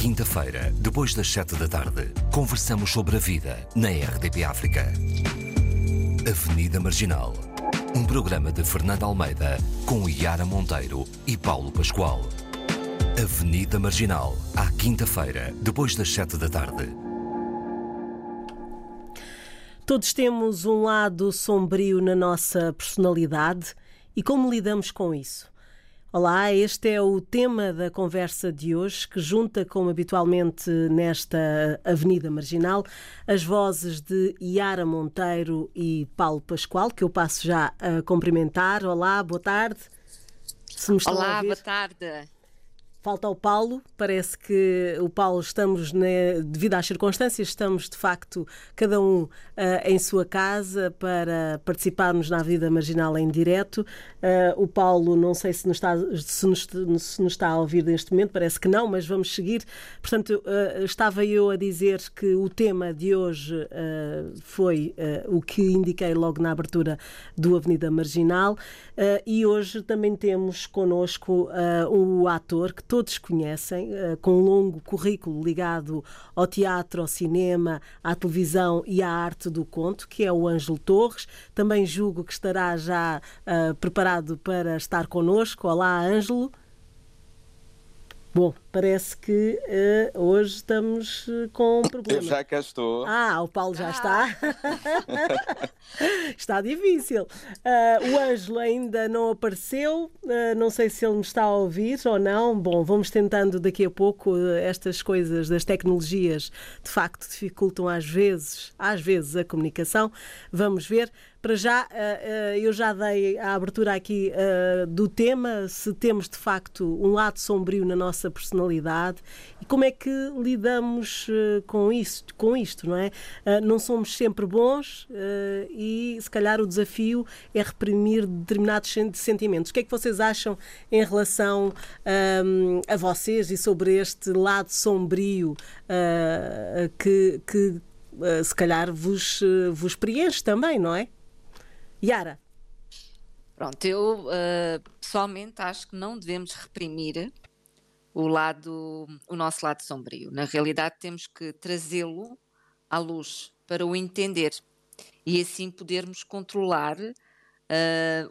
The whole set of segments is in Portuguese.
quinta-feira, depois das sete da tarde, conversamos sobre a vida na RDP África. Avenida Marginal. Um programa de Fernando Almeida com Yara Monteiro e Paulo Pascoal. Avenida Marginal, à quinta-feira, depois das sete da tarde. Todos temos um lado sombrio na nossa personalidade e como lidamos com isso? Olá, este é o tema da conversa de hoje, que junta, como habitualmente nesta Avenida Marginal, as vozes de Yara Monteiro e Paulo Pascoal, que eu passo já a cumprimentar. Olá, boa tarde. Olá, boa tarde. Falta o Paulo, parece que o Paulo estamos, né, devido às circunstâncias, estamos de facto cada um uh, em sua casa para participarmos na vida marginal em direto. Uh, o Paulo, não sei se nos, está, se, nos, se nos está a ouvir neste momento, parece que não, mas vamos seguir. Portanto, uh, estava eu a dizer que o tema de hoje foi o que indiquei logo na abertura do Avenida Marginal e hoje também temos connosco o ator que todos conhecem, uh, com um longo currículo ligado ao teatro, ao cinema, à televisão e à arte do conto, que é o Ângelo Torres. Também julgo que estará já uh, preparado para estar connosco. Olá, Ângelo. Bom, parece que uh, hoje estamos uh, com um problema. Eu já cá estou. Ah, o Paulo já ah. está. está difícil. Uh, o Ângelo ainda não apareceu. não sei se ele me está a ouvir ou não. Bom, vamos tentando daqui a pouco. estas coisas das tecnologias de facto dificultam às vezes, às vezes a comunicação. Vamos ver. Para já, eu já dei a abertura aqui do tema, se temos de facto um lado sombrio na nossa personalidade e como é que lidamos com isto, com isto, não é? Não somos sempre bons e se calhar o desafio é reprimir determinados sentimentos. O que é que vocês acham em relação a vocês e sobre este lado sombrio que, que se calhar vos, vos preenche também, não é? Yara. Pronto, eu uh, pessoalmente acho que não devemos reprimir o lado, o nosso lado sombrio. Na realidade, temos que trazê-lo à luz para o entender e assim podermos controlar uh,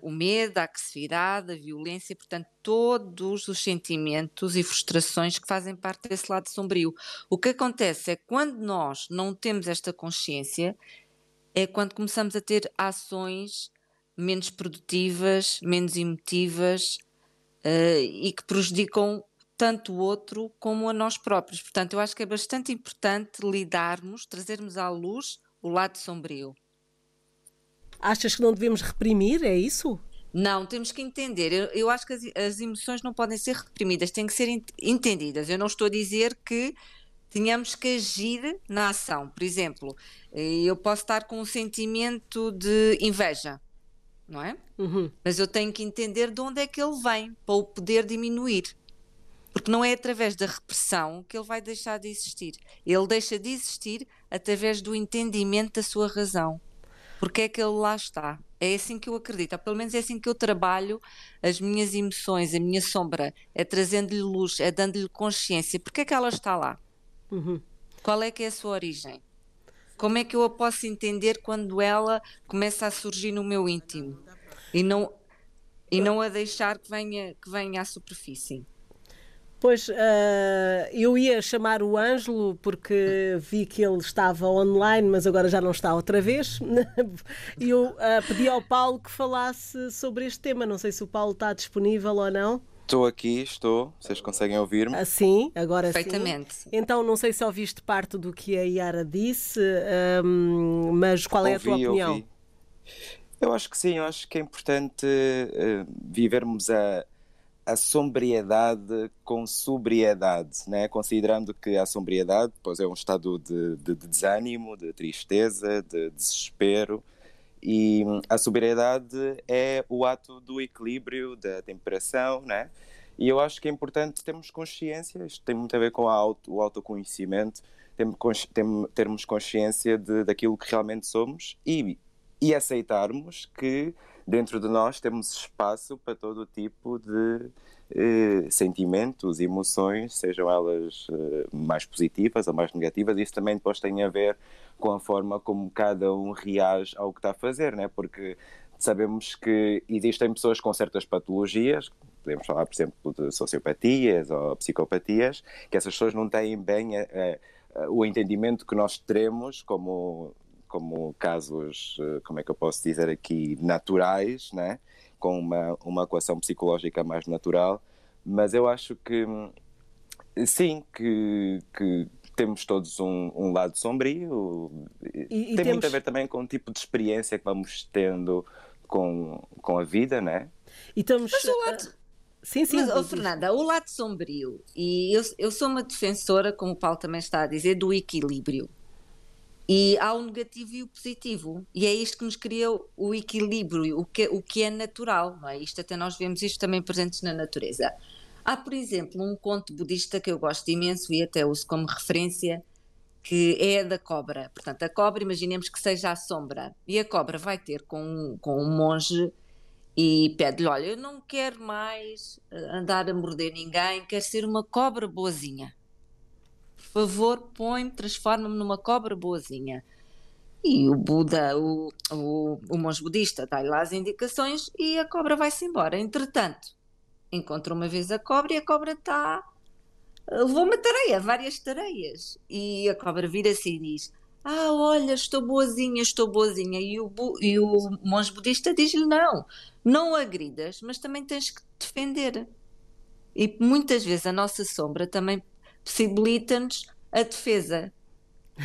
o medo, a agressividade, a violência, portanto, todos os sentimentos e frustrações que fazem parte desse lado sombrio. O que acontece é que quando nós não temos esta consciência, é quando começamos a ter ações menos produtivas, menos emotivas uh, e que prejudicam tanto o outro como a nós próprios. Portanto, eu acho que é bastante importante lidarmos, trazermos à luz o lado sombrio. Achas que não devemos reprimir? É isso? Não, temos que entender. Eu, eu acho que as, as, emoções não podem ser reprimidas, têm que ser entendidas. Eu não estou a dizer que tenhamos que agir na ação. Por exemplo, eh, eu posso estar com um sentimento de inveja, não é? Uhum. Mas eu tenho que entender de onde é que ele vem para o poder diminuir. Porque não é através da repressão que ele vai deixar de existir. Ele deixa de existir através do entendimento da sua razão. Porque é que ele lá está. É assim que eu acredito, pelo menos é assim que eu trabalho as minhas emoções, a minha sombra, é trazendo-lhe luz, é dando-lhe consciência. Porque é que ela está lá? Uhum. Qual é que é a sua origem? Como é que eu a posso entender quando ela começa a surgir no meu íntimo e não e não a deixar que venha que venha à superfície? Pois, uh, eu ia chamar o Ângelo porque vi que ele estava online, mas agora já não está outra vez. E eu uh, pedi ao Paulo que falasse sobre este tema. Não sei se o Paulo está disponível ou não. Estou aqui, estou. Vocês conseguem ouvir-me? Ah, sim, agora Perfeitamente. sim. Então, não sei se ouviste parte do que a Yara disse, um, mas qual é ouvi, a tua opinião? Ouvi. Eu acho que sim, eu acho que é importante uh, vivermos a, a sobriedade com sobriedade, né? considerando que a sobriedade pois, é um estado de, de, de desânimo, de tristeza, de desespero, e a sobriedade é o ato do equilíbrio, da temperação, né? E eu acho que é importante termos consciência, isto tem muito a ver com auto, o autoconhecimento, termos consciência de, daquilo que realmente somos e, e aceitarmos que dentro de nós temos espaço para todo tipo de, sentimentos, emoções, sejam elas eh, mais positivas ou mais negativas. Isso também depois tem a ver com a forma como cada um reage ao que está a fazer, né? porque sabemos que existem pessoas com certas patologias, podemos falar, por exemplo, de sociopatias ou psicopatias, que essas pessoas não têm bem a, o entendimento que nós teremos como, como casos, eh, como é que eu posso dizer aqui, naturais, né? Com uma, uma equação psicológica mais natural, mas eu acho que sim, que, que temos todos um, um lado sombrio e, e tem temos... muito a ver também com o tipo de experiência que vamos tendo com, com a vida, né? E estamos... Mas o lado... Sim, sim. Mas, oh, Fernanda, o lado sombrio, e eu, eu sou uma defensora, como o Paulo também está a dizer, do equilíbrio. E há o negativo e o positivo. E é isto que nos cria o equilíbrio, o que, o que é natural, não é? Isto até nós vemos isto também presentes na natureza. Há, por exemplo, um conto budista que eu gosto imenso e até uso como referência, que é a da cobra. Portanto, a cobra, imaginemos que seja a sombra. E a cobra vai ter com, com um monge e pede-lhe: Olha, eu não quero mais eh, andar a morder ninguém, quero ser uma cobra boazinha por favor, põe-me, transforma-me numa cobra boazinha. E o Buda, o, o, o monge budista, dá-lhe lá as indicações e a cobra vai-se embora. Entretanto, encontra uma vez a cobra e a cobra está. levou uma tareia, várias tareias. E a cobra vira-se e diz: Ah, olha, estou boazinha, estou boazinha. E o, e o monge budista diz-lhe: Não, não agridas, mas também tens que te defender. E muitas vezes a nossa sombra também possibilita-nos a defesa.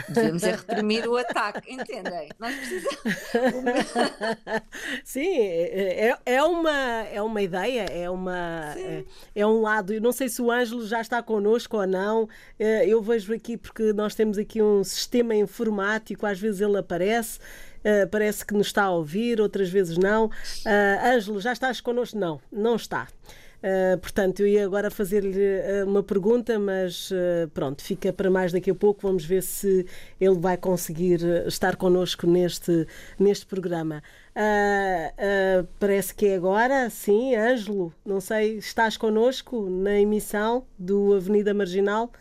Devemos é reprimir o ataque, entendem? Nós precisamos. Sim, é, é, uma, é uma ideia, é, uma, é, é, um lado. Eu não sei se o Ângelo já está connosco ou não. É, eu vejo aqui, porque nós temos aqui um sistema informático, às vezes ele aparece. Uh, parece que nos está a ouvir, outras vezes não. Uh, Ângelo, já estás connosco? Não, não está. Uh, portanto, eu ia agora fazer-lhe uh, uma pergunta, mas uh, pronto, fica para mais daqui a pouco. Vamos ver se ele vai conseguir estar connosco neste, neste programa. parece que é agora, sim, Ângelo, não sei, estás connosco na emissão do Avenida Marginal?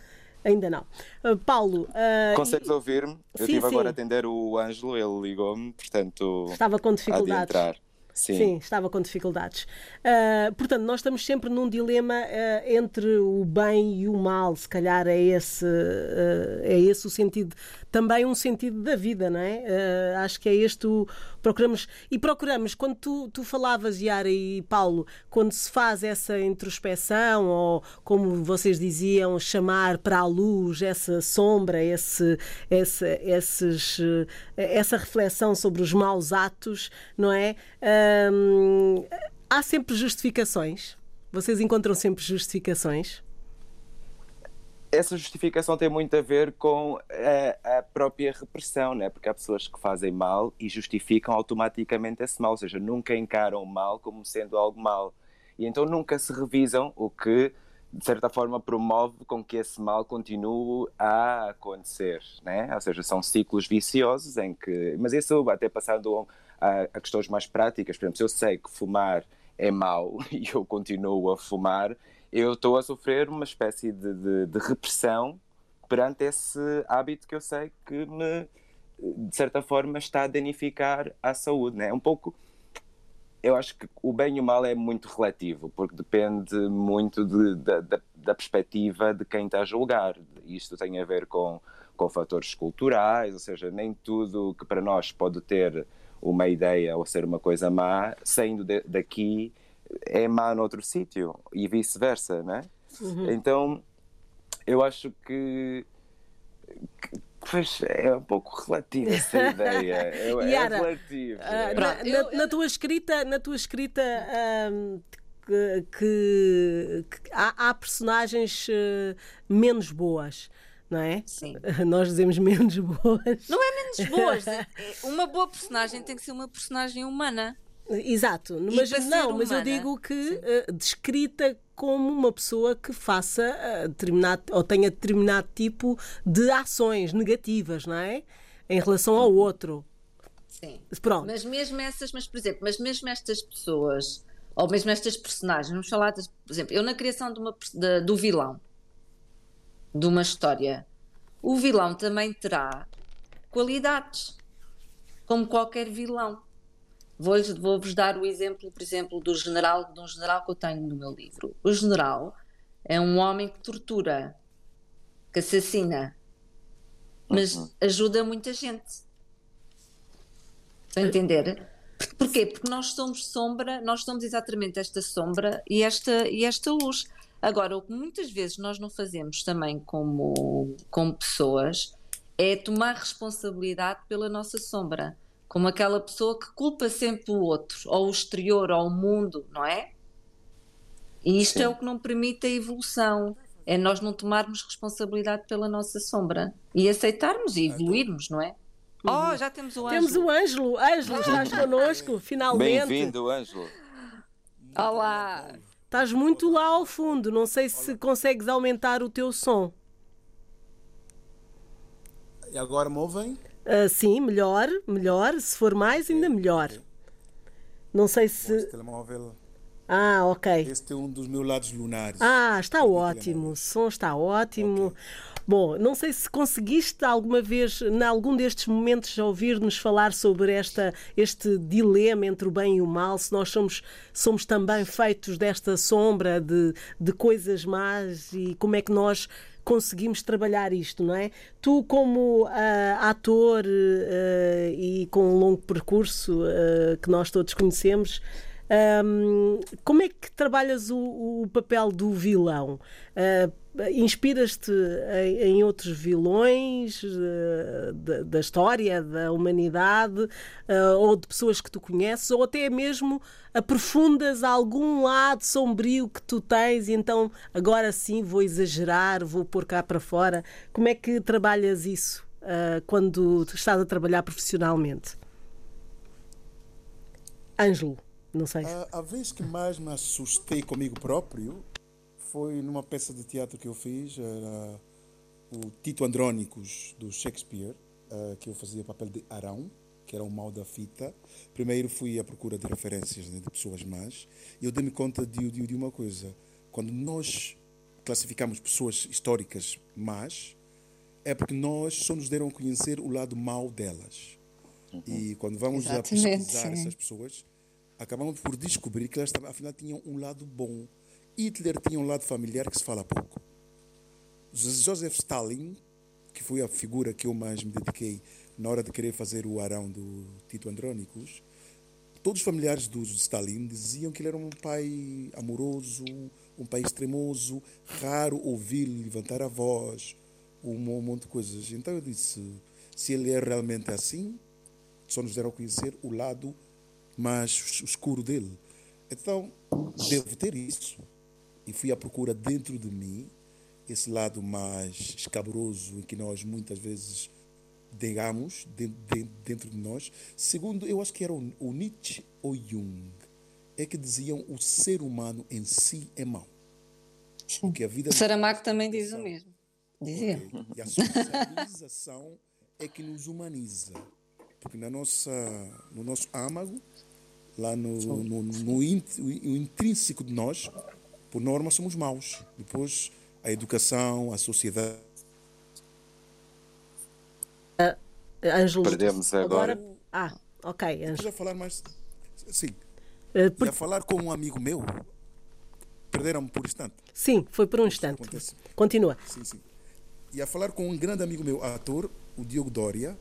Ainda não. Uh, Paulo. Uh, Consegues ouvir-me? Eu estive agora a atender o Ângelo, ele ligou-me, portanto. Estava com dificuldades. Sim. Sim. estava com dificuldades. Uh, portanto, nós estamos sempre num dilema uh, entre o bem e o mal, se calhar é esse, uh, é esse o sentido, também um sentido da vida, não é? acho que é este o. Procuramos, e procuramos, quando tu, tu falavas, Yara e Paulo, quando se faz essa introspeção, ou como vocês diziam, chamar para a luz essa sombra, esse, esse, esses, essa reflexão sobre os maus atos, não é? Hum, há sempre justificações? Vocês encontram sempre justificações? Essa justificação tem muito a ver com a, a, própria repressão, né? porque há pessoas que fazem mal e justificam automaticamente esse mal, ou seja, nunca encaram o mal como sendo algo mal. E então nunca se revisam, o que de certa forma promove com que esse mal continue a acontecer, né? Ou seja, são ciclos viciosos em que, mas isso até passando a, a questões mais práticas. Por exemplo, se eu sei que fumar é mau e eu continuo a fumar, eu estou a sofrer uma espécie de, de, de, repressão perante esse hábito que eu sei que me, de certa forma, está a danificar a saúde. Né? Um pouco. Eu acho que o bem e o mal é muito relativo, porque depende muito de, da, da perspectiva de quem está a julgar. Isto tem a ver com, com fatores culturais, ou seja, nem tudo que para nós pode ter uma ideia ou ser uma coisa má, saindo de, daqui é má noutro sítio e vice-versa, né? Uhum. Então, eu acho que, que Pois é um pouco relativa essa ideia. É, é Yara, relativo. Uh, é. na, na, na, tua escrita, na tua escrita um, que, que, que há, há, personagens uh, menos boas não é? Sim. Nós dizemos menos boas. Não é menos boas. É, uma boa personagem tem que ser uma personagem humana. Exato, mas não, mas eu digo que uh, descrita como uma pessoa que faça uh, determinado ou tenha determinado tipo de ações negativas, não é? Em relação ao outro. Sim. Pronto. Mas mesmo essas, mas por exemplo, mas mesmo estas pessoas ou mesmo estas personagens, vamos falar, das, por exemplo, eu na criação de uma, de, do vilão, de uma história, o vilão também terá qualidades, como qualquer vilão. Vou-vos vou dar o exemplo, por exemplo, do general, de um general que eu tenho no meu livro. O general é um homem que tortura, que assassina, mas uhum. ajuda muita gente. Estão a entender? Porquê? Porque nós somos sombra, nós somos exatamente esta sombra e esta, e esta luz. Agora, o que muitas vezes nós não fazemos também como, como pessoas é tomar responsabilidade pela nossa sombra, como aquela pessoa que culpa sempre o outro, ou o exterior, ou o mundo, não é? E isto é Sim. é o que não permite a evolução, é nós não tomarmos responsabilidade pela nossa sombra e aceitarmos e evoluirmos, não é? Oh, já temos o Ângelo. Temos o Ângelo. Ângelo, estás connosco, finalmente. Bem-vindo, Ângelo. Olá. Estás muito lá ao fundo. Não sei se consegues aumentar o teu som. E agora me ouvem? Uh, sim, melhor, melhor. Se for mais, ainda melhor. Não sei se. Este telemóvel. Ah, ok. Este é um dos meus lados lunares. Ah, está ótimo. O som está ótimo. Okay. Bom, não sei se conseguiste alguma vez, em algum destes momentos, ouvir-nos falar sobre esta, este dilema entre o bem e o mal, se nós somos, somos também feitos desta sombra de, de coisas más e como é que nós conseguimos trabalhar isto, não é? Tu, como uh, ator uh, e com um longo percurso uh, que nós todos conhecemos, um, como é que trabalhas o, o papel do vilão? Uh, Inspiras-te em, em, outros vilões uh, da, da, história, da humanidade, uh, ou de pessoas que tu conheces, ou até mesmo aprofundas algum lado sombrio que tu tens e então agora sim vou exagerar, vou pôr cá para fora. Como é que trabalhas isso quando estás a trabalhar profissionalmente? Ângelo. Não sei. A, a, vez que mais me assustei comigo próprio foi numa peça de teatro que eu fiz, era o Tito Andrônicos, do Shakespeare, uh, que eu fazia o papel de Arão, que era o mal da fita. Primeiro fui à procura de referências né, de pessoas más e eu dei-me conta de, de, de uma coisa. Quando nós classificamos pessoas históricas más, é porque nós só nos deram a conhecer o lado mau delas. Uhum. E quando vamos Exatamente, a pesquisar sim. essas pessoas, acabamos por descobrir que elas afinal tinham um lado bom. Hitler tinha um lado familiar que se fala pouco. Joseph Stalin, que foi a figura que eu mais me dediquei na hora de querer fazer o Arão do Tito Andrônicos, todos os familiares do Stalin diziam que ele era um pai amoroso, um pai extremoso, raro ouvir levantar a voz, um monte de coisas. Então eu disse, se ele é realmente assim, só nos deram a conhecer o lado mais escuro dele. Então, devo ter isso. E fui à procura dentro de mim, esse lado mais escabroso em que nós muitas vezes negamos dentro de nós. Segundo, eu acho que era o Nietzsche ou Jung, é que diziam o ser humano em si é mau. Porque a vida o Saramago também diz o mesmo. Dizia. E a socialização é que nos humaniza. Porque na nossa, no nosso âmago lá no, no, no, intrínseco de nós, por norma, somos maus. Depois, a educação, a sociedade. Uh, Ângelo, Perdemos agora. agora. Ah, ok, Ângelo. falar mais. Sim. Uh, por... Falar com um amigo meu. Perderam-me por instante. Sim, foi por um instante. Continua. Sim, sim. Ia falar com um grande amigo meu, ator, o Diogo Dória,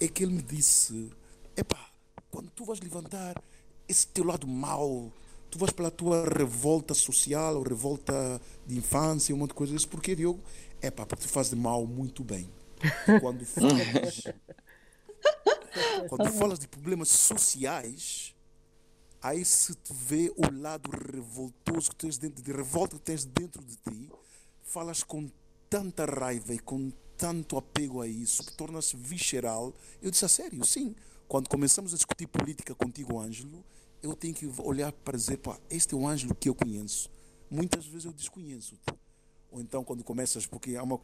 é que ele me disse: Epá, quando tu vais levantar esse teu lado mau, tu vais pela tua revolta social, ou revolta de infância, um monte de coisas. Isso porque, Diogo? É pá, porque tu fazes mal muito bem. Quando falas, quando falas de problemas sociais, aí se te vê o lado revoltoso que tens dentro de revolta que tens dentro de ti, falas com tanta raiva e com tanto apego a isso que torna-se visceral. Eu disse a sério, sim. Quando começamos a discutir política contigo, Ângelo, eu tenho que olhar para dizer, pá, este é o Ângelo que eu conheço. Muitas vezes eu desconheço. -te. Ou então quando começas, porque há uma.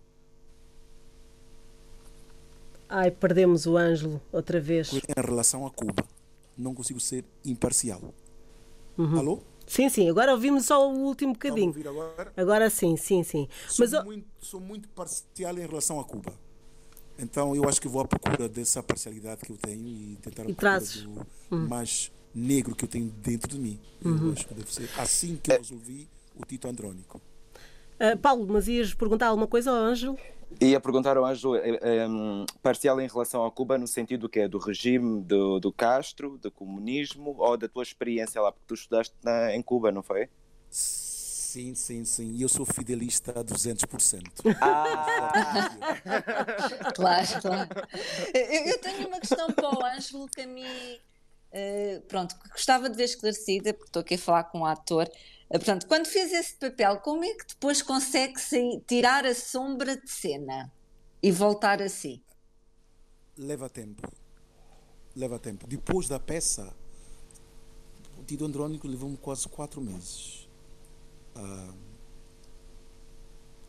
Ai, perdemos o Ângelo outra vez. Em relação a Cuba, não consigo ser imparcial. Uhum. Alô? Sim, sim, agora ouvimos só o último bocadinho. ouvir agora? Agora sim, sim, sim. Sou, Mas muito, sou muito parcial em relação a Cuba. Então eu acho que vou à procura dessa parcialidade que eu tenho e tentar E trazes. do mais negro que eu tenho dentro de mim. Uhum. Eu acho que deve ser assim que eu resolvi o Tito Andrónico. ah, Paulo, mas ias perguntar alguma coisa ao Ângelo? Ia perguntar ao Anjo, eh, eh, um, parcial em relação a Cuba, no sentido que é do regime do, do Castro, do comunismo, ou da tua experiência lá, porque tu estudaste na- em Cuba, não foi? Sim, sim, sim. E eu sou fidelista a 200%. Ah, Claro, claro. Eu, eu tenho uma questão para o Ângelo que a mim, eh, pronto, gostava de ver esclarecida, porque estou aqui a falar com um ator. Eh, portanto, quando fez esse papel, como é que depois consegue sair- tirar a sombra de cena e voltar a si? leva tempo. Leva tempo. Depois da peça, o Tito Andrónico levou-me quase quatro meses. Ah,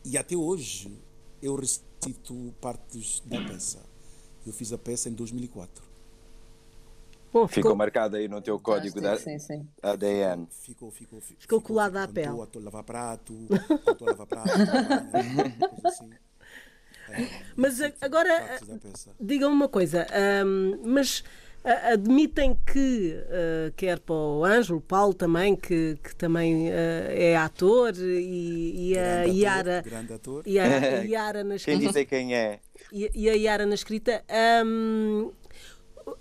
e até hoje eu recito partes da peça. Eu fiz a peça em 2004. Bom, ficou marcado aí no teu código da Sim, sim. ADN. Ficou, ficou, fi- Ficou colado à ficou. pele. Estou a lavar prato, estou a lavar prato, coisa assim. Mas a- agora peça. digam uma coisa, ahm, mas ah, admitem que, ah, quer para o Ângelo, Paulo também, que, que também ah, é ator, e, e a Grande ator, Yara. grande ator. E a, a Yara na Quem escrita. dizer quem é? E, e a Yara na escrita. hum,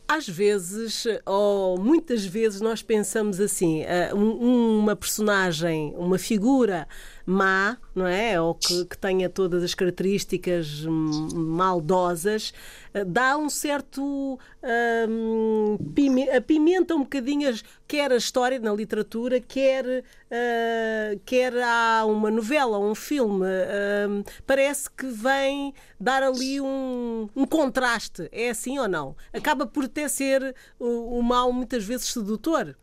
às vezes, ou muitas vezes, nós pensamos assim: um- uma personagem, uma figura má, não é? Ou que, que tenha todas as características hum, maldosas, ah, dá um certo. pime- apimenta um bocadinho, as- quer a história na literatura, quer, ah, quer há uma novela, um filme. hum, parece que vem dar ali um, um contraste. É assim ou não? Acaba por até ser o, o mal muitas vezes sedutor.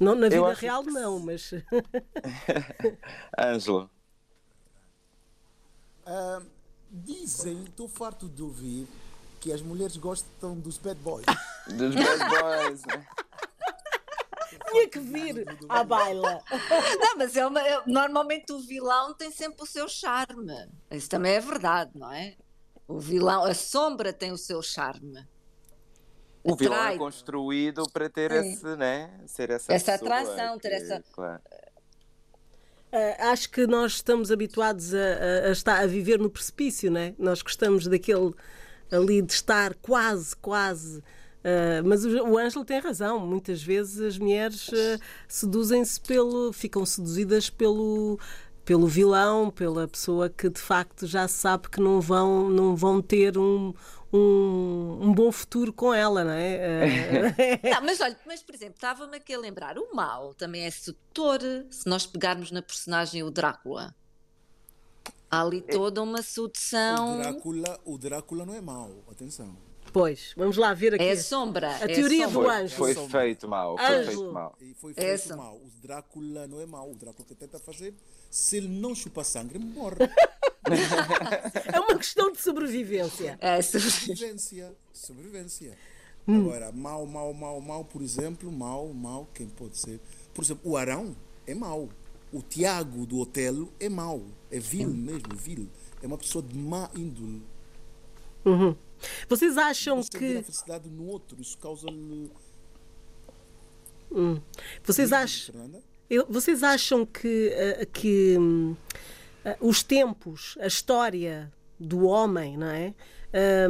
Não, na vida real que não, mas Ângelo. Ah, dizem, estou farto de ouvir, que as mulheres gostam dos bad boys. Dos Bad Boys. né? tinha que vir à baila. Não, mas é uma- é- normalmente o vilão tem sempre o seu charme. Isso também é verdade, não é? O vilão, a sombra tem o seu charme. O vilão é construído para ter Sim. esse, né? Ser essa, Essa atração, ter que- essa- claro. Ah, acho que nós estamos habituados a, a- a estar a viver no precipício, não é? Nós gostamos daquele ali de estar quase, quase. ah, mas o, o Ângelo tem razão. Muitas vezes as mulheres ah, seduzem-se pelo. ficam seduzidas pelo pelo vilão, pela pessoa que de facto já sabe que não vão, não vão ter um, um, um bom futuro com ela, não é? Não, mas olha, mas por exemplo, estava-me aqui a lembrar, o mal também é sedutor, se nós pegarmos na personagem o Drácula. Há ali toda uma O sedução. Drácula, o Drácula não é mau, atenção. pois, vamos lá ver aqui. É a sombra. A é teoria do sombra. Anjo. Foi Sombra. feito mal. Foi Ângelo. feito mal. E foi feito Essa. mal. O Drácula não é mau. O Drácula que tenta fazer, se ele não chupa sangue, morre. É uma questão de sobrevivência. É, Sobrevivência. Sobrevivência. Hum. Agora, mal, mal, mal, mal, por exemplo, mal, mal, quem pode ser? Por exemplo, o Arão é mau. O Tiago do Otelo é mau. É vil mesmo, vil. É uma pessoa de má índole. Vocês acham Você que. a felicidade no outro, isso causa-lhe. Vocês Diz, acham. Eu- Vocês acham que, eh, que hum, os tempos, a história do homem, não é?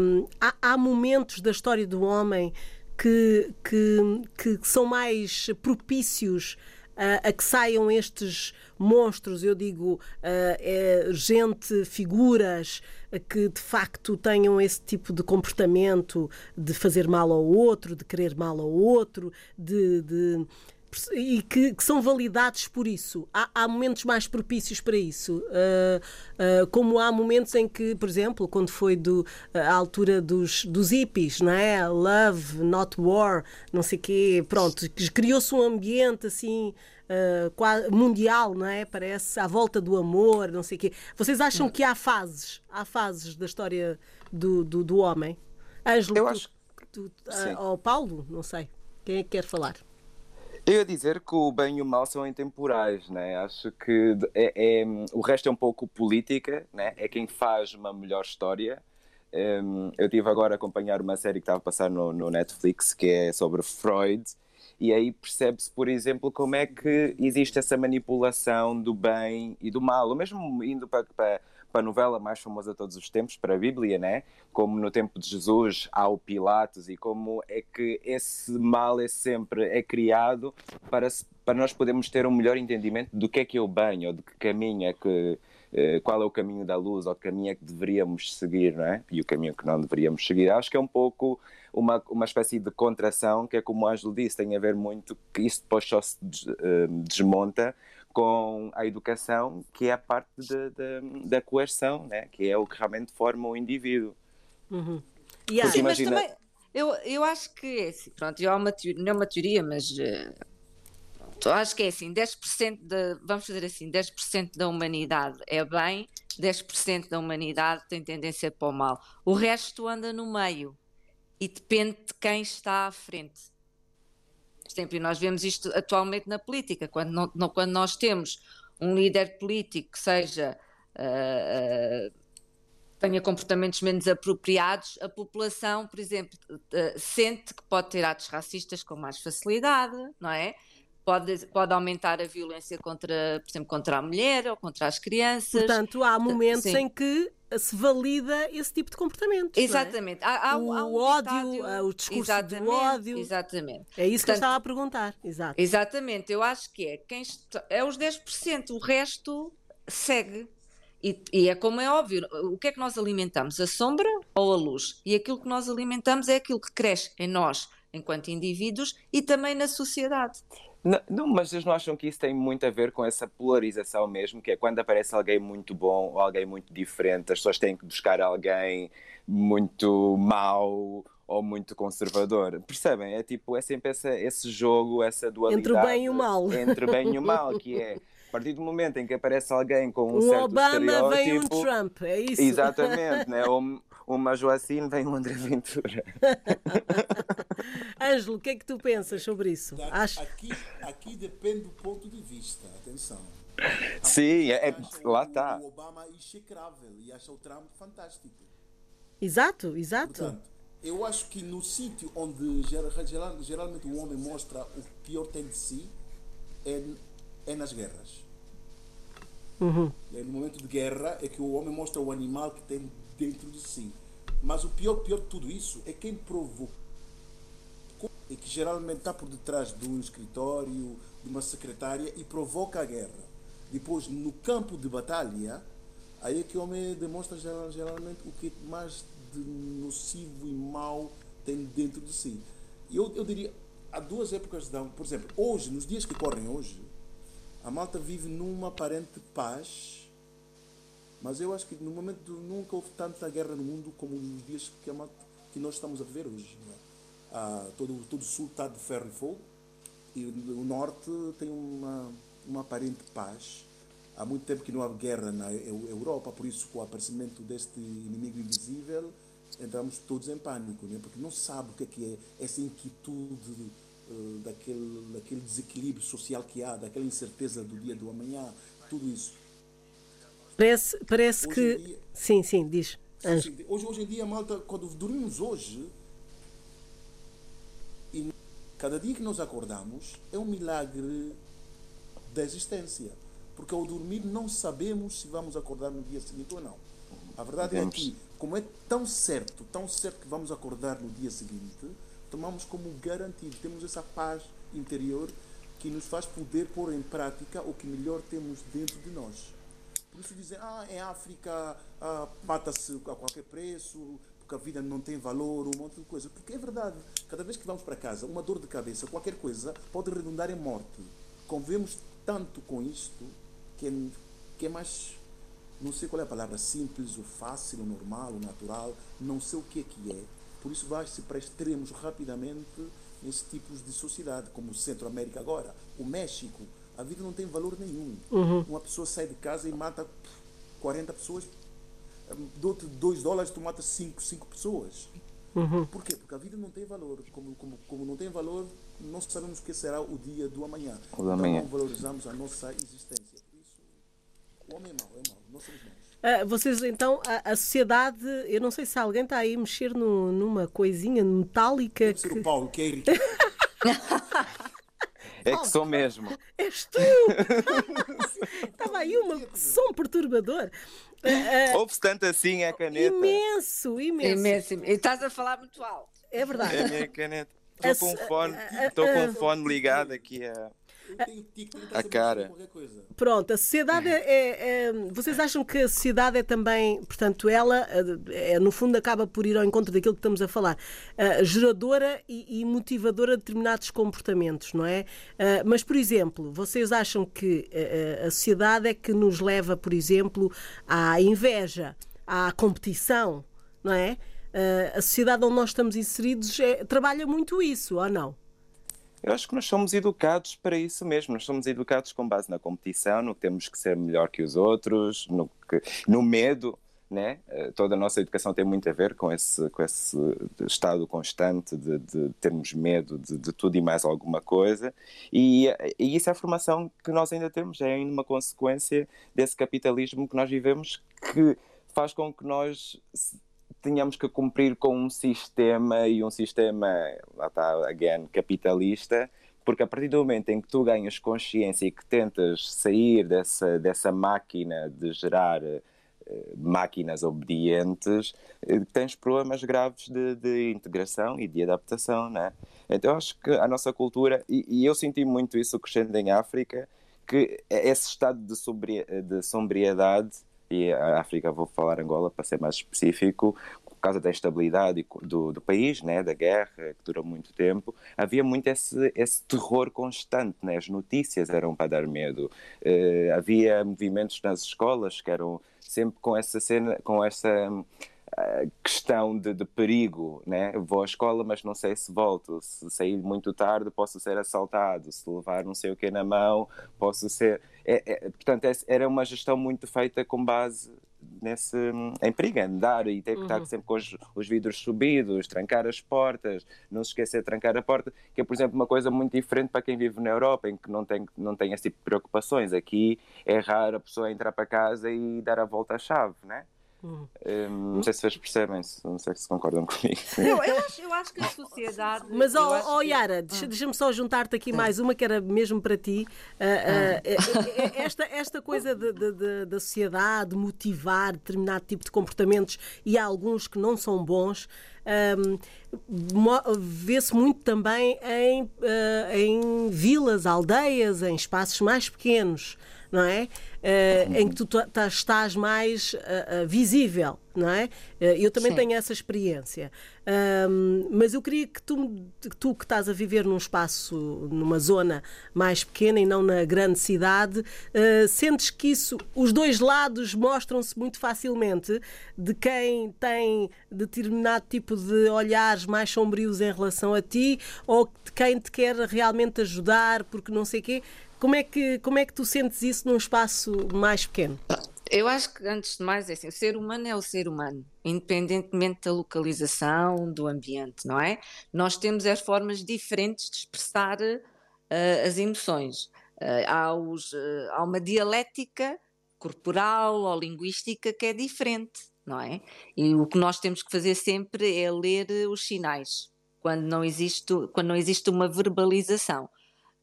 Hum, há, há momentos da história do homem que, que, que são mais propícios a, a que saiam estes monstros, eu digo, eh, eh, gente, figuras eh, que de facto tenham esse tipo de comportamento de fazer mal ao outro, de querer mal ao outro, de- de e que, que são validados por isso. Há, há momentos mais propícios para isso. Ah, ah, como há momentos em que, por exemplo, quando foi do, a altura dos, dos hippies, não é? Love, not war, não sei o quê, pronto, criou-se um ambiente assim. qua- mundial, não é? Parece à volta do amor, não sei o quê. Vocês acham que há fases, há fases da história do, do, do homem? Ângelo, Eu tu- acho tu, Sim. ah, ou Paulo, não sei. Quem é que quer falar? Eu ia dizer que o bem e o mal são intemporais, né? Acho que é, é, o resto é um pouco política, né? É quem faz uma melhor história. Um, eu tive agora a acompanhar uma série que estava a passar no, no Netflix que é sobre Freud e aí percebe-se, por exemplo, como é que existe essa manipulação do bem e do mal, ou mesmo indo para, para, para a novela mais famosa de todos os tempos, para a Bíblia, né? como no tempo de Jesus há o Pilatos, e como é que esse mal é sempre é criado para, para nós podermos ter um melhor entendimento do que é que é o bem, ou de que caminho é que eh, qual é o caminho da luz ou o caminho é que deveríamos seguir, não é? E o caminho que não deveríamos seguir. Acho que é um pouco uma, uma espécie de contração, que é como o Ângelo disse, tem a ver muito que isso depois só se eh, desmonta com a educação, que é a parte de, de, da coerção, né? que é o que realmente forma o indivíduo. Uhum. Yeah. Sim, imagina... mas também, eu, eu acho que é assim, pronto, eu uma teoria, não é uma teoria, mas uh, acho que é assim, 10% de, vamos fazer assim, 10% da humanidade é bem, 10% da humanidade tem tendência para o mal. O resto anda no meio e depende de quem está à frente. Sempre, e nós vemos isto atualmente na política, quando, não, quando nós temos um líder político que seja uh, uh, tenha comportamentos menos apropriados, a população, por exemplo, uh, sente que pode ter atos racistas com mais facilidade, não é? Pode, pode aumentar a violência contra, por exemplo, contra a mulher ou contra as crianças. Portanto, há momentos Sim. em que se valida esse tipo de comportamento. É? Exatamente. É? Há, há, o há um ódio, o discurso exatamente, do ódio. Exatamente. É isso Portanto, que eu estava a perguntar. Exato. Exatamente. Eu acho que é. Quem está, é os 10%, o resto segue. E, e, é como é óbvio, o que é que nós alimentamos? A sombra ou a luz? E aquilo que nós alimentamos é aquilo que cresce em nós, enquanto indivíduos, e também na sociedade. Não, não, mas eles não acham que isso tem muito a ver com essa polarização mesmo, que é quando aparece alguém muito bom ou alguém muito diferente, as pessoas têm que buscar alguém muito mau ou muito conservador. Percebem? É tipo, é sempre essa, esse jogo, essa dualidade. Entre o bem e o mal. Entre o bem e o mal, que é a partir do momento em que aparece alguém com um, um certo Obama estereótipo... vem um Trump, é isso? Exatamente, né? ou uma Joacine vem um André Ventura. Ângelo, o que é que tu pensas sobre isso? Acho... Aqui, aqui depende do ponto de vista, atenção. Sim, é, é, lá está. O Obama é execrável e acha o Trump fantástico. Exato, exato. Portanto, eu acho que no sítio onde geralmente o homem mostra o pior tem de si é é nas guerras. Uhum. É no momento de guerra é que o homem mostra o animal que tem dentro de si. Mas o pior, pior de tudo isso é quem provocou e que geralmente está por detrás de um escritório, de uma secretária e provoca a guerra. Depois, no campo de batalha, aí é que o homem demonstra geralmente o que mais de nocivo e mau tem dentro de si. Eu, eu diria, há duas épocas, de, por exemplo, hoje, nos dias que correm hoje, a malta vive numa aparente paz, mas eu acho que no momento nunca houve tanta guerra no mundo como nos dias que, malta, que nós estamos a viver hoje. É? Ah, todo, todo o sul está de ferro e fogo e o norte tem uma, uma aparente paz. Há muito tempo que não há guerra na Europa, por isso, com o aparecimento deste inimigo invisível, entramos todos em pânico, né? porque não sabe o que é, que é essa inquietude uh, daquele, daquele desequilíbrio social que há, daquela incerteza do dia do amanhã, tudo isso. Parece, parece que. Dia, sim, sim, diz. Sim, sim, hoje, hoje em dia, malta, quando dormimos hoje, e cada dia que nós acordamos é um milagre da existência. Porque ao dormir não sabemos se vamos acordar no dia seguinte ou não. A verdade é que, como é tão certo, tão certo que vamos acordar no dia seguinte, tomamos como garantido, temos essa paz interior que nos faz poder pôr em prática o que melhor temos dentro de nós. Por isso dizer, ah, em África ah, mata-se a qualquer preço, porque a vida não tem valor, um monte de coisa. Porque é verdade, cada vez que vamos para casa, uma dor de cabeça, qualquer coisa, pode redundar em morte. Convivemos tanto com isto que é, que é mais, não sei qual é a palavra, simples, o fácil, o normal, o natural, não sei o que é que é por isso vai-se para extremos rapidamente nesses tipos de sociedade, como o Centro-América agora. O México, a vida não tem valor nenhum. Uhum. Uma pessoa sai de casa e mata 40 pessoas, dou-te 2 dólares, tu matas 5, 5 pessoas. Uhum. Por quê? Porque a vida não tem valor. Como, como, como não tem valor, não sabemos o que será o dia do amanhã. O então amanhã. não valorizamos a nossa existência. Por isso, o homem é mau, é mau. Nós somos maus. Uh, vocês então, a, a, sociedade, eu não sei se alguém está aí a mexer no, numa coisinha metálica. Deve que... ser o Paulo, que é É que sou mesmo. És tu! Estava aí um som perturbador. Uh, Ouve-se tanto assim a caneta. Imenso, imenso. imenso. E estás a falar muito alto. É verdade. É a minha caneta. Estou com o fone, estou com o fone ligado aqui a a cara. Pronto, a sociedade é, é, é, Vocês acham que a sociedade é também, portanto, ela, é, no fundo, acaba por ir ao encontro daquilo que estamos a falar, uh, geradora e, e, motivadora de determinados comportamentos, não é? Uh, mas, por exemplo, vocês acham que uh, a sociedade é que nos leva, por exemplo, à inveja, à competição, não é? a sociedade onde nós estamos inseridos é, trabalha muito isso, ou não? Eu acho que nós somos educados para isso mesmo. Nós somos educados com base na competição, no que temos que ser melhor que os outros, no, que, no medo. Né? Eh, toda a nossa educação tem muito a ver com esse, com esse estado constante de, de termos medo de, de, tudo e mais alguma coisa. E, e, isso é a formação que nós ainda temos, é ainda uma consequência desse capitalismo que nós vivemos que faz com que nós tínhamos que cumprir com um sistema e um sistema, lá está, again, capitalista, porque a partir do momento em que tu ganhas consciência e que tentas sair dessa, dessa máquina de gerar uh, máquinas obedientes, uh, tens problemas graves de, de, integração e de adaptação, né? Então acho que a nossa cultura, e, e eu senti muito isso crescendo em África, que esse estado de, sobri de sobriedade e a África, vou falar Angola para ser mais específico, por causa da instabilidade do, do país, né, da guerra, que durou muito tempo, havia muito esse, esse terror constante, né? as notícias eram para dar medo, uh, havia movimentos nas escolas que eram sempre com essa cena, com essa questão de, de, perigo, né? Vou à escola, mas não sei se volto. Se sair muito tarde, posso ser assaltado. Se levar não sei o que na mão, posso ser. É, é, portanto, era uma gestão muito feita com base nesse em perigo, andar e ter que estar uhum. sempre com os, os, vidros subidos, trancar as portas, não se esquecer de trancar a porta, que é, por exemplo, uma coisa muito diferente para quem vive na Europa, em que não tem, não tem esse tipo de preocupações. Aqui é raro a pessoa entrar para casa e dar a volta à chave, né? Hum. Um, não sei se vocês percebem, não sei se concordam comigo. Eu, eu, acho, eu acho que a sociedade. Mas, ó oh, oh, Yara, que... deixa, me só juntar-te aqui mais uma que era mesmo para ti. Uh, uh, esta, esta coisa de, de, de, da sociedade motivar determinado tipo de comportamentos e há alguns que não são bons. Um, vê-se muito também em, uh, em vilas, aldeias, em espaços mais pequenos não é? Uh, em que tu estás mais uh, visível, não é? eu também Sim. tenho essa experiência. mas eu queria que tu, tu que estás a viver num espaço, numa zona mais pequena e não na grande cidade, sentes que isso, os dois lados mostram-se muito facilmente de quem tem determinado tipo de olhares mais sombrios em relação a ti ou de quem te quer realmente ajudar porque não sei o quê. Como é que, como é que tu sentes isso num espaço mais pequeno? Eu acho que, antes de mais, é assim, o ser humano é o ser humano, independentemente da localização, do ambiente, não é? Nós temos as formas diferentes de expressar uh, as emoções. Uh, há, os, uh, há uma dialética corporal ou linguística que é diferente, não é? E o que nós temos que fazer sempre é ler os sinais, quando não existe, quando não existe uma verbalização.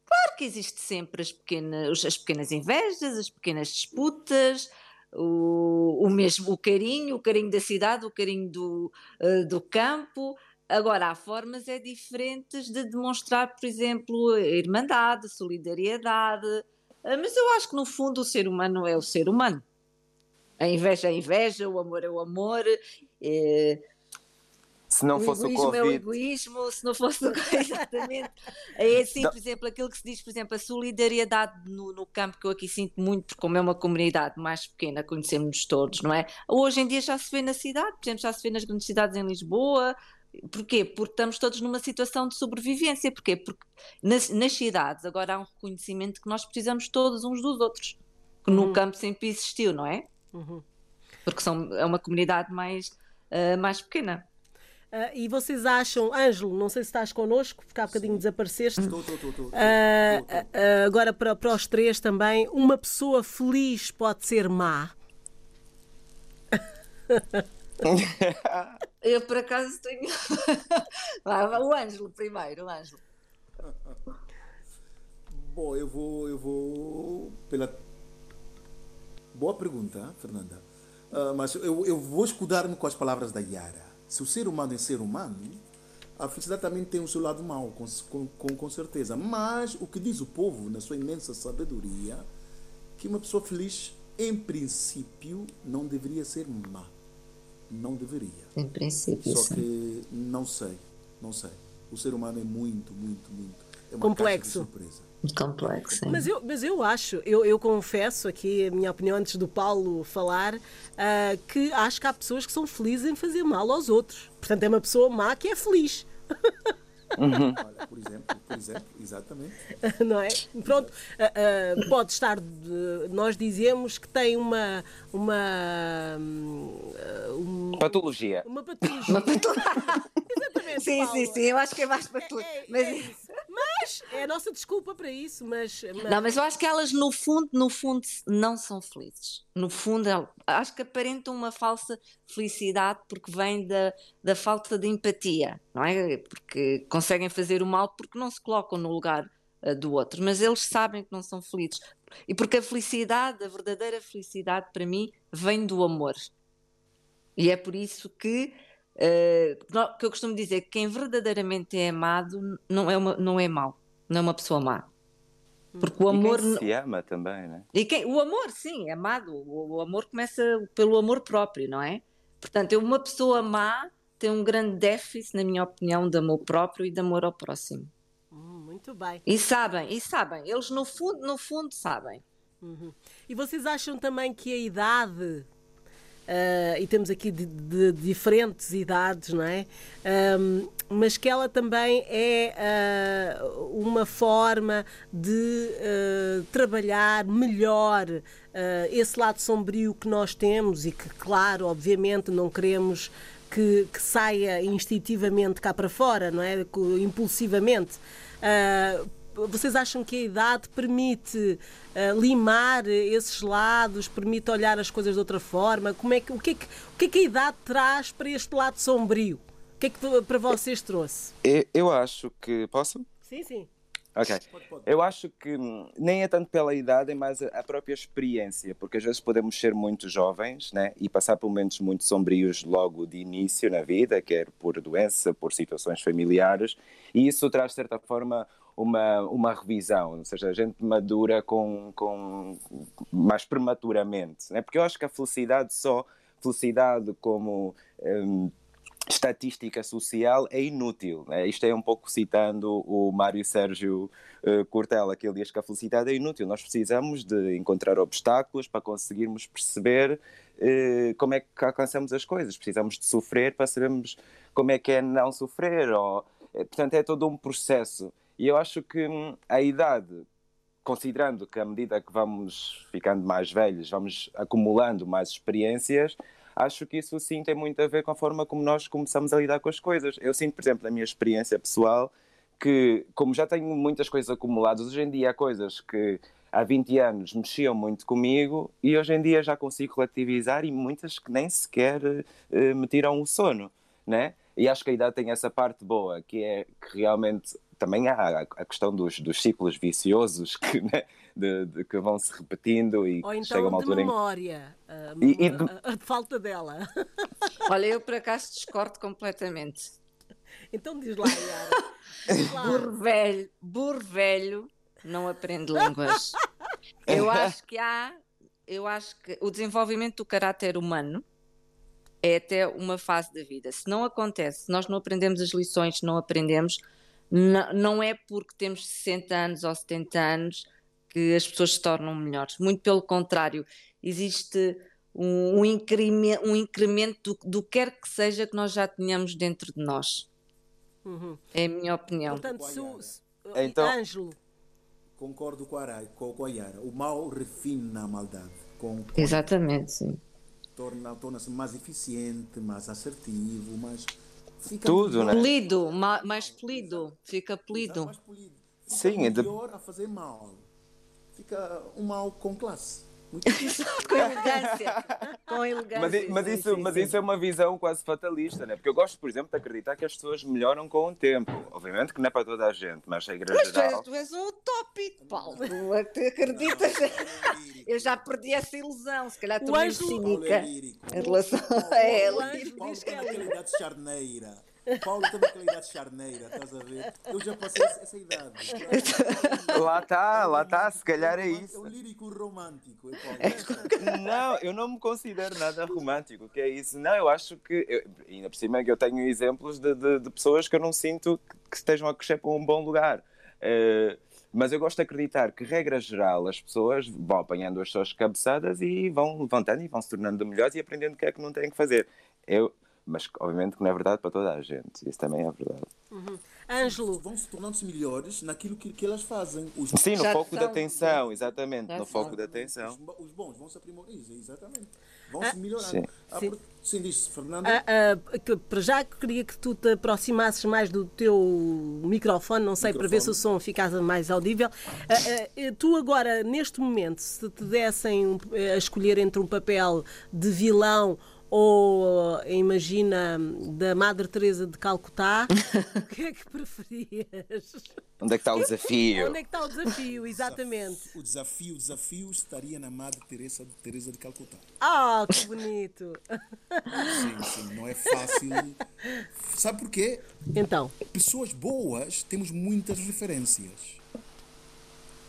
Claro que existe sempre as pequenas, as pequenas invejas, as pequenas disputas, o, o mesmo o carinho, o carinho da cidade, o carinho do, uh, do campo. Agora, há formas é diferentes de demonstrar, por exemplo, a irmandade, a solidariedade. Uh, mas eu acho que, no fundo, o ser humano é o ser humano. A inveja é a inveja, o amor é o amor. Uh, se não o fosse o Covid. é o egoísmo, se não fosse o exatamente. É assim, por exemplo, aquilo que se diz, por exemplo, a solidariedade no, no campo, que eu aqui sinto muito, porque como é uma comunidade mais pequena, conhecemos todos, não é? Hoje em dia já se vê na cidade, por exemplo, já se vê nas grandes cidades em Lisboa. Porquê? Porque estamos todos numa situação de sobrevivência. Porquê? Porque nas, nas cidades agora há um reconhecimento que nós precisamos todos uns dos outros, que uhum. no campo sempre existiu, não é? Uhum. Porque são, é uma comunidade mais, uh, mais pequena. Uh, e vocês acham, Ângelo, não sei se estás connosco, porque há bocadinho Sim. desapareceste. Estou, estou, estou. estou, uh, agora para, para os três também, uma pessoa feliz pode ser má? Eu por acaso tenho. o Ângelo primeiro, o Ângelo. Bom, eu vou, eu vou pela boa pergunta, Fernanda. Uh, mas eu, eu vou escudar-me com as palavras da Yara. Se o ser humano é ser humano, a felicidade também tem o seu lado mau, com, com, com certeza. Mas o que diz o povo, na sua imensa sabedoria, que uma pessoa feliz, em princípio, não deveria ser má. Não deveria. Em princípio. Só sim. que não sei, não sei. O ser humano é muito, muito, muito. É uma complexo. surpresa complexo. Mas eu, mas eu acho, eu, eu confesso aqui a minha opinião antes do Paulo falar, uh, que acho que há pessoas que são felizes em fazer mal aos outros. Portanto, é uma pessoa má que é feliz. Uhum. Olha, por exemplo, por exemplo, exatamente. Não é? Pronto, uh, uh, pode estar. De, nós dizemos que tem uma. Uma. Uh, patologia. Uma patologia. Uma patologia. Exatamente. Sim, Paulo. sim, sim, eu acho que é mais patologia. É, é, mas... É mas é a nossa desculpa para isso. Mas, mas, Não, mas eu acho que elas, no fundo, no fundo, não são felizes. No fundo, acho que aparentam uma falsa felicidade porque vem da, da falta de empatia, não é? Porque conseguem fazer o mal porque não se colocam no lugar uh, do outro, mas eles sabem que não são felizes. E porque a felicidade, a verdadeira felicidade, para mim, vem do amor. E é por isso que uh, que eu costumo dizer que quem verdadeiramente é amado não é, uma, não é mau, não é uma pessoa má. Porque o amor. E quem se ama também, né? E quem, o amor, sim, é amado. O, o, amor começa pelo amor próprio, não é? Portanto, uma pessoa má tem um grande déficit, na minha opinião, de amor próprio e de amor ao próximo. Hum, muito bem. E sabem, e sabem. Eles, no fundo, no fundo, sabem. Uhum. E vocês acham também que a idade Uh, e temos aqui de, de, diferentes idades, não é? Um, mas que ela também é uh, uma forma de uh, trabalhar melhor esse lado sombrio que nós temos e que, claro, obviamente, não queremos que, que saia instintivamente cá para fora, não é? Impulsivamente. Vocês acham que a idade permite uh, limar esses lados, permite olhar as coisas de outra forma? Como é que, o, que é que, o que é que a idade traz para este lado sombrio? O que é que para vocês trouxe? Eu, eu acho que. Posso? Sim, sim. Ok. Eu acho que hum, nem é tanto pela idade, é mais a própria experiência, porque às vezes podemos ser muito jovens né, e passar por momentos muito sombrios logo de início na vida, quer por doença, por situações familiares, e isso traz, de certa forma, uma, uma revisão, ou seja, a gente madura com, com mais prematuramente, né? porque eu acho que a felicidade só, felicidade como um, estatística social é inútil. Né? Isto é um pouco citando o Mário Sérgio uh, Cortella, que ele diz que a felicidade é inútil. Nós precisamos de encontrar obstáculos para conseguirmos perceber uh, como é que alcançamos as coisas. Precisamos de sofrer para sabermos como é que é não sofrer. Ou, eh, portanto, é todo um processo. E eu acho que hum, a idade, considerando que à medida que vamos ficando mais velhos, vamos acumulando mais experiências, acho que isso sim tem muito a ver com a forma como nós começamos a lidar com as coisas. Eu sinto, por exemplo, na minha experiência pessoal, que como já tenho muitas coisas acumuladas, hoje em dia há coisas que há 20 anos mexiam muito comigo e hoje em dia já consigo relativizar e muitas que nem sequer uh, me tiram o sono, né? E acho que a idade tem essa parte boa, que é que realmente também há a questão dos, dos ciclos viciosos que, né, de, de, que vão se repetindo e Ou então chega uma altura de memória, em... e, e de... A, a, falta dela. Olha, eu por acaso discordo completamente. Então diz lá, Yara. Burro velho, burro velho não aprende línguas. Eu acho que há, eu acho que o desenvolvimento do caráter humano é até uma fase da vida. Se não acontece, se nós não aprendemos as lições, se não aprendemos, não, não é porque temos 60 anos ou 70 anos que as pessoas se tornam melhores. Muito pelo contrário, existe um, um incremento, um incremento do, do quer que seja que nós já tenhamos dentro de nós. Uhum. É a minha opinião. Portanto, su, su, então, Ângelo. Concordo com a, com, com a Yara. O mal refina a maldade. Com, com Exatamente, sim. Torna-se torna mais eficiente, mais assertivo, mais fica Tudo, né? Polido, ma- mais polido, fica polido. mais polido. Fica Sim, é de- melhor a fazer mal. Fica um mal com classe. Muito Com elegância. Com elegância. Mas, mas sim, isso, sim, mas sim. isso é uma visão quase fatalista, né? Porque eu gosto, por exemplo, de acreditar que as pessoas melhoram com o tempo. Obviamente que não é para toda a gente, mas a igreja Mas tu és, geral. tu és um utópico, Paulo. Tu, tu acreditas? Eu já perdi essa ilusão. Se calhar tu O me Ângelo- Paulo é cínica lírico. em relação Paulo- a ela. Paulo- Paulo que é aquela lírico. idade charneira. Paulo tem aquela idade charneira, estás a ver? Eu já passei essa, idade. Lá está, lá está, se calhar é É isso. o lírico romântico. É Paulo. Não, eu não me considero nada romântico, o que é isso? Não, eu acho que, eu, ainda por cima, que eu tenho exemplos de, de- de pessoas que eu não sinto que, estejam a crescer para um bom lugar. Eh, mas eu gosto de acreditar que, regra geral, as pessoas vão apanhando as suas cabeçadas e vão levantando e vão se tornando melhores e aprendendo o que é que não têm que fazer. Eu, mas, obviamente, que não é verdade para toda a gente, isso também é verdade. Ângelo, Vão se tornando-se melhores naquilo que, que elas fazem. Os Sim, no Já foco da atenção, exatamente, Já no são. foco da atenção. Os, bo- os bons vão se aprimorando, exatamente. Vão se melhorando. Sim. Ah, Sim. por- Sim, disse Fernando. ah, ah, que para já queria que tu te aproximasses mais do teu microfone, não sei, para ver se o som ficasse mais audível. Ah, ah, tu agora, neste momento, se te dessem a escolher entre um papel de vilão ou, imagina, da Madre Teresa de Calcutá, o que é que preferias? Onde é que está o desafio? Onde é que está o desafio, exatamente? O desafio, o desafio estaria na Madre Teresa, Teresa de Calcutá. Ah, que bonito! Sim, sim, não é fácil. Sabe porquê? Então, Pessoas boas temos muitas referências.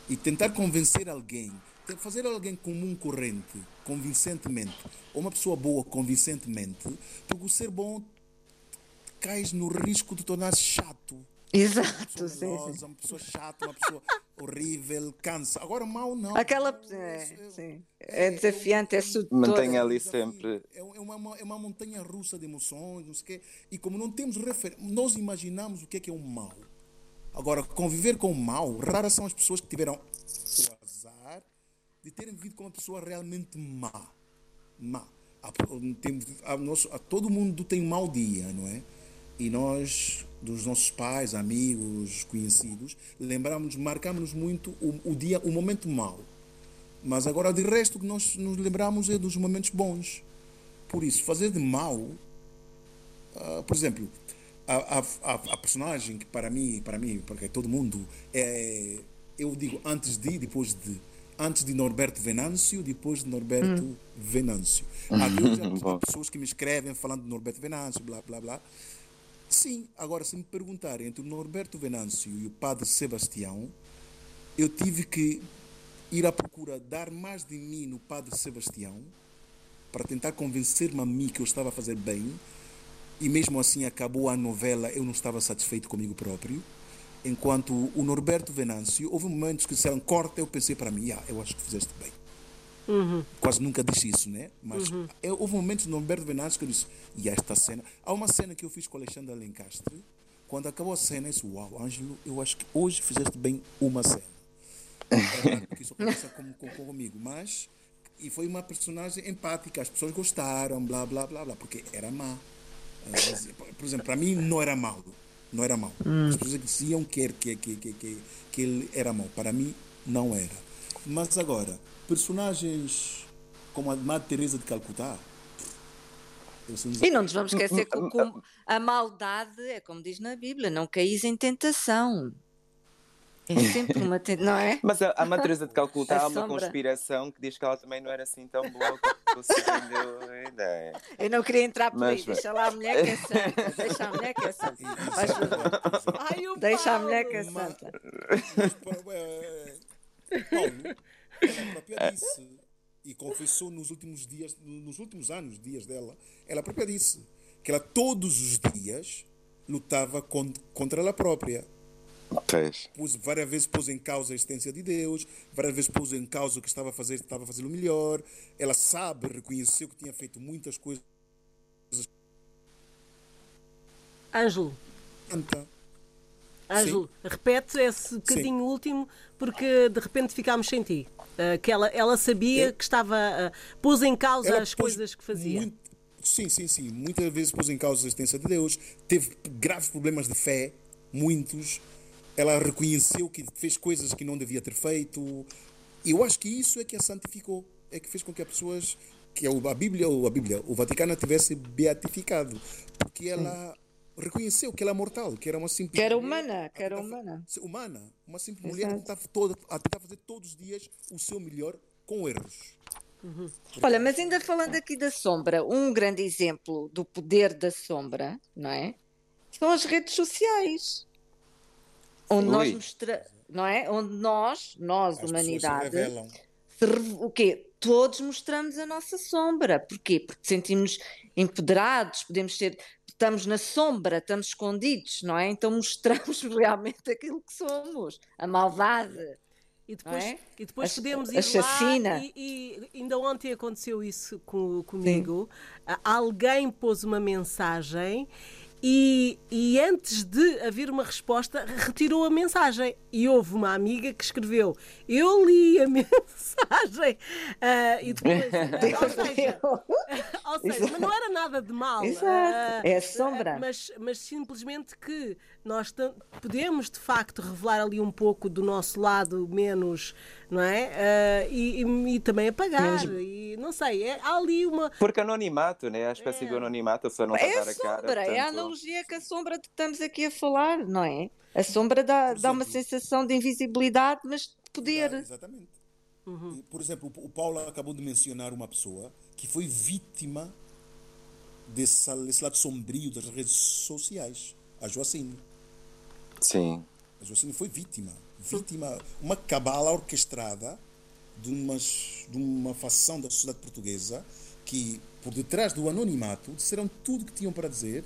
E tentar convencer alguém, fazer alguém comum corrente, convincentemente, ou uma pessoa boa convincentemente, porque o ser bom cais no risco de tornar-se chato. Exato, pessoa sim, sim. uma pessoa chata, uma pessoa horrível, cansa. Agora, mal não. Aquela. É, é- sim. é desafiante, é sedutor. Mantenha é ali sempre. É, é uma, é uma montanha russa de emoções, não sei o quê. E como não temos referência, nós imaginamos o que é que é um mal. Agora, conviver com o mal, raras são as pessoas que tiveram o de terem vivido com uma pessoa realmente má. Má. Há- tem- há- nós- há- todo mundo tem um mau dia, não é? E nós, dos nossos pais, amigos, conhecidos, lembramos, marcamos muito o, o dia, o momento mau. Mas agora, de resto, o que nós nos lembramos é dos momentos bons. Por isso, fazer de mal, ah, por exemplo, a, a, a, a personagem que para mim, para mim, porque todo mundo é, eu digo antes de, depois de, antes de Norberto Venâncio, depois de Norberto Venâncio. Aqui já Bom. há pessoas que me escrevem falando de Norberto Venâncio, blá blá blá. Sim, agora se me perguntarem entre o Norberto Venâncio e o Padre Sebastião, eu tive que ir à procura dar mais de mim no Padre Sebastião para tentar convencer-me a mim que eu estava a fazer bem e mesmo assim acabou a novela eu não estava satisfeito comigo próprio enquanto o Norberto Venâncio houve momentos que disseram corta eu pensei para mim ah, eu acho que fizeste bem. Quase nunca disse isso né? Mas eu- houve momentos no Norberto Venâncio que eu disse e esta cena? Há uma cena que eu fiz com o Alexandre Alencastre quando acabou a cena eu disse uau Ângelo eu acho que hoje fizeste bem uma cena. É porque isso acontece com, com, comigo, mas e foi uma personagem empática, as pessoas gostaram, blá blá blá blá, porque era má. Mas, Por exemplo, para mim não era mau, não era mau. As pessoas diziam que, que, que, que, que, que ele era mau, para mim não era. Mas agora, personagens como a Madre Teresa de Calcutá, E não nos vamos esquecer que o- com- a maldade é como diz na Bíblia, não caís em tentação. É sempre uma tentação, não é? Mas a, a de Calcutá A há uma sombra. conspiração que diz que ela também não era assim tão boa como se vendeu a ideia. Eu não queria entrar por aí, Mas- deixa lá a mulher que é santa, deixa a mulher que é santa. Faz favor. ai, Deixa a Paulo! mulher que é santa. Mas, pa- Paulo, ela própria disse e confessou nos últimos dias, nos últimos anos, dias dela, ela própria disse que ela todos os dias lutava con- contra ela própria. Pôs, várias vezes pôs em causa a existência de Deus, várias vezes pôs em causa o que estava a fazer, estava a fazer o melhor. Ela sabe, reconheceu que tinha feito muitas coisas. Ângelo. Ângelo, repete esse bocadinho último porque de repente ficámos sem ti. Ah, que ela, ela sabia Eu- que estava. ah, pôs em causa Ela as coisas que fazia. muito- sim, sim, sim. Muitas vezes pôs em causa a existência de Deus, teve graves problemas de fé, muitos. Ela reconheceu que fez coisas que não devia ter feito. E eu acho que isso é que a santificou, é que fez com que as pessoas, que a Bíblia, ou a Bíblia, o Vaticano tivesse beatificado, porque ela reconheceu que ela é mortal, que era uma simples Que era mulher humana, que era humana. humana, uma simples mulher que estava toda, a tentar fazer todos os dias o seu melhor com erros. Olha, mas ainda falando aqui da sombra, um grande exemplo do poder da sombra, não é? São as redes sociais. Onde nós mostra, não é? Onde nós, nós, As se humanidade, se rev- o quê? Todos mostramos a nossa sombra. Porquê? Porque sentimos empoderados, podemos ser, estamos na sombra, estamos escondidos, não é? Então mostramos realmente aquilo que somos, a maldade. E depois, é? e depois A- podemos ir chacina. lá e, e ainda ontem aconteceu isso com, comigo. Ah, Alguém pôs uma mensagem e, e antes de haver uma resposta retirou a mensagem. E houve uma amiga que escreveu eu li a mensagem Ah, e depois, ou seja, ou seja, mas não era nada de mal. Exato, ah, é a sombra. Mas, mas simplesmente que nós podemos de facto revelar ali um pouco do nosso lado menos, não é? Ah, e, e- e também apagar. E não sei, é, há ali uma. Porque anonimato, né? A espécie É. do anonimato, a pessoa não É a a dar a cara. sombra, é a portanto- analogia que a sombra que estamos aqui a falar, não é? A sombra dá, dá uma sensação de invisibilidade, mas de poder. Ah, exatamente. E, Por exemplo, o Paulo acabou de mencionar uma pessoa que foi vítima desse, desse lado sombrio das redes sociais, a Joacine. Sim. A Joacine foi vítima. Vítima, uma cabala orquestrada de, de uma facção da sociedade portuguesa que, por detrás do anonimato, disseram tudo o que tinham para dizer.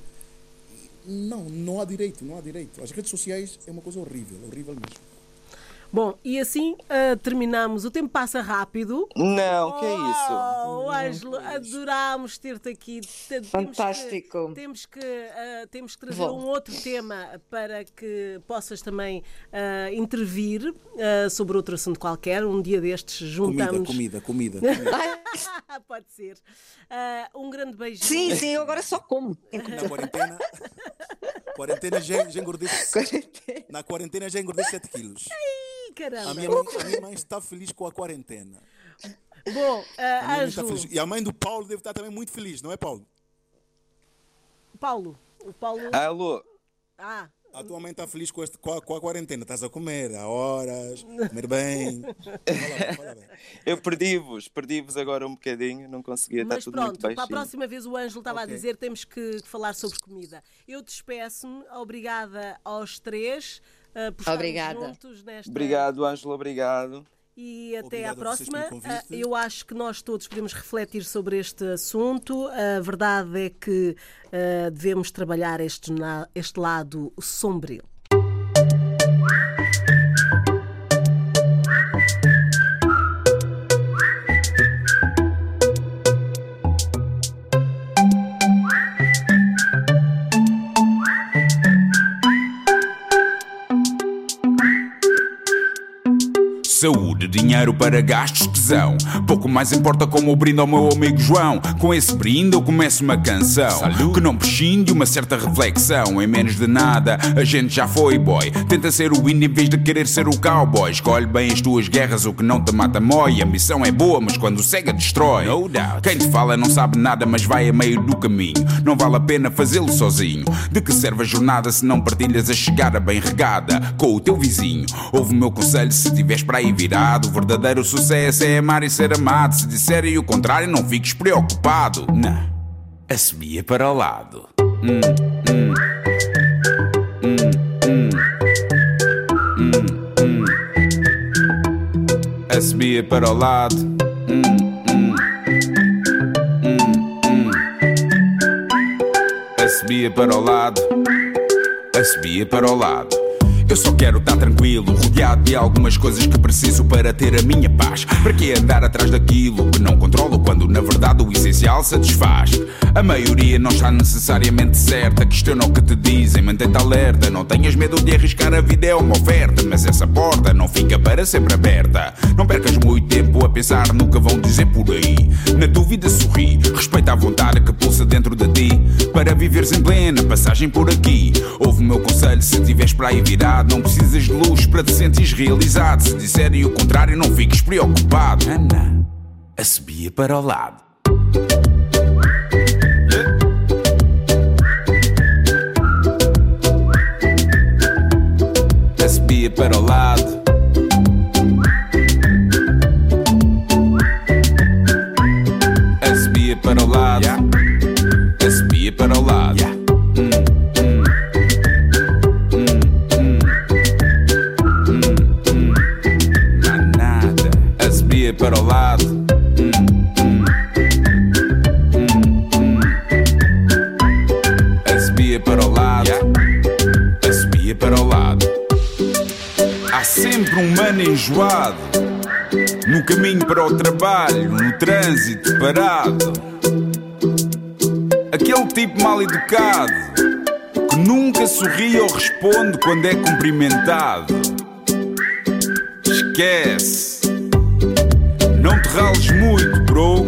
Não, não há direito, não há direito. As redes sociais é uma coisa horrível, horrível mesmo. Bom, e assim ah, terminamos. O tempo passa rápido. Não, que é isso? Oh, Ângelo, adorámos ter-te aqui. Te- temos que- Fantástico. Temos que, ah, temos que trazer Bom. um outro tema para que possas também ah, intervir sobre outro assunto qualquer. Um dia destes Comida, juntamos. comida, comida, comida. Pode ser. Um grande beijinho. Sim, sim, eu agora só como. Na quarentena, quarentena já, já engordece. Na quarentena já engordei 7 quilos. Ih, A caramba. minha, mãe, a minha mãe está feliz com a quarentena. Bom, A ah, mãe está Ângelo, feliz. E a mãe do Paulo deve estar também muito feliz, não é, Paulo? Paulo. O Paulo. Alô? Ah, A tua mãe está feliz com, este, com, a, com a quarentena. Estás a comer a horas, comer bem. Fala bem, fala bem. Eu perdi-vos, perdi-vos agora um bocadinho, não conseguia, Mas tudo pronto, muito para a próxima vez o Ângelo estava Ok. a dizer temos que falar sobre comida. Eu despeço-me, obrigada aos três uh, por estarmos Obrigada. juntos nesta. Obrigado, Ângelo, obrigado. E até Obrigado à próxima. Ah, Eu acho que nós todos podemos refletir sobre este assunto. A verdade é que ah, devemos trabalhar este, este lado sombrio. Saúde, dinheiro para gastos, tesão. Pouco mais importa como o brinde ao meu amigo João. Com esse brinde eu começo uma canção que não prescinde uma certa reflexão. Em menos de nada, a gente já foi boy. Tenta ser o índio em vez de querer ser o cowboy. Escolhe bem as tuas guerras, o que não te mata mói. A missão é boa, mas quando cega destrói. No doubt. Quem te fala não sabe nada, mas vai a meio do caminho. Não vale a pena fazê-lo sozinho. De que serve a jornada se não partilhas a chegada bem regada com o teu vizinho? Ouve o meu conselho se tiveres para aí virado. O verdadeiro sucesso é amar e ser amado. Se disserem o contrário, não fiques preocupado. Não, assobia para o lado. Hum, hum. Para o lado. Hum, hum. Hum, hum. Assobia para o lado. Assobia para o lado. Eu só quero estar tranquilo, rodeado de algumas coisas que preciso para ter a minha paz. Para que andar atrás daquilo que não controlo quando na verdade o essencial satisfaz? A maioria não está necessariamente certa. Questiona o que te dizem, mantém-te alerta. Não tenhas medo de arriscar, a vida é uma oferta. Mas essa porta não fica para sempre aberta. Não percas muito tempo a pensar no que vão dizer por aí. Na dúvida, sorri, respeita a vontade que pulsa dentro de ti. Para viveres em plena passagem por aqui. Ouve o meu conselho se tiveres para aí Não precisas de luz para te sentires realizado. Se disserem o contrário, não fiques preocupado. Ana, a subia para o lado. A subia para o lado. Trabalho, no trânsito parado. Aquele tipo mal educado que nunca sorri ou responde quando é cumprimentado. Esquece. Não te rales muito, bro.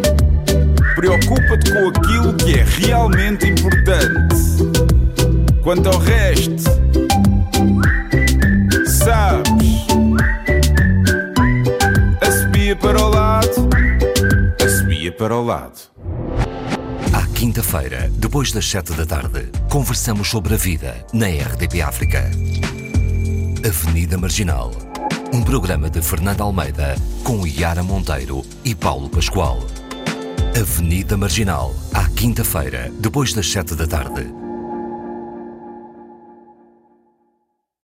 Preocupa-te com aquilo que é realmente importante. Quanto ao resto, sabes. A subia para o lado, para o lado. À quinta-feira, depois das sete da tarde, conversamos sobre a vida na RDP África. Avenida Marginal. Um programa de Fernando Almeida com Yara Monteiro e Paulo Pascoal. Avenida Marginal. À quinta-feira, depois das sete da tarde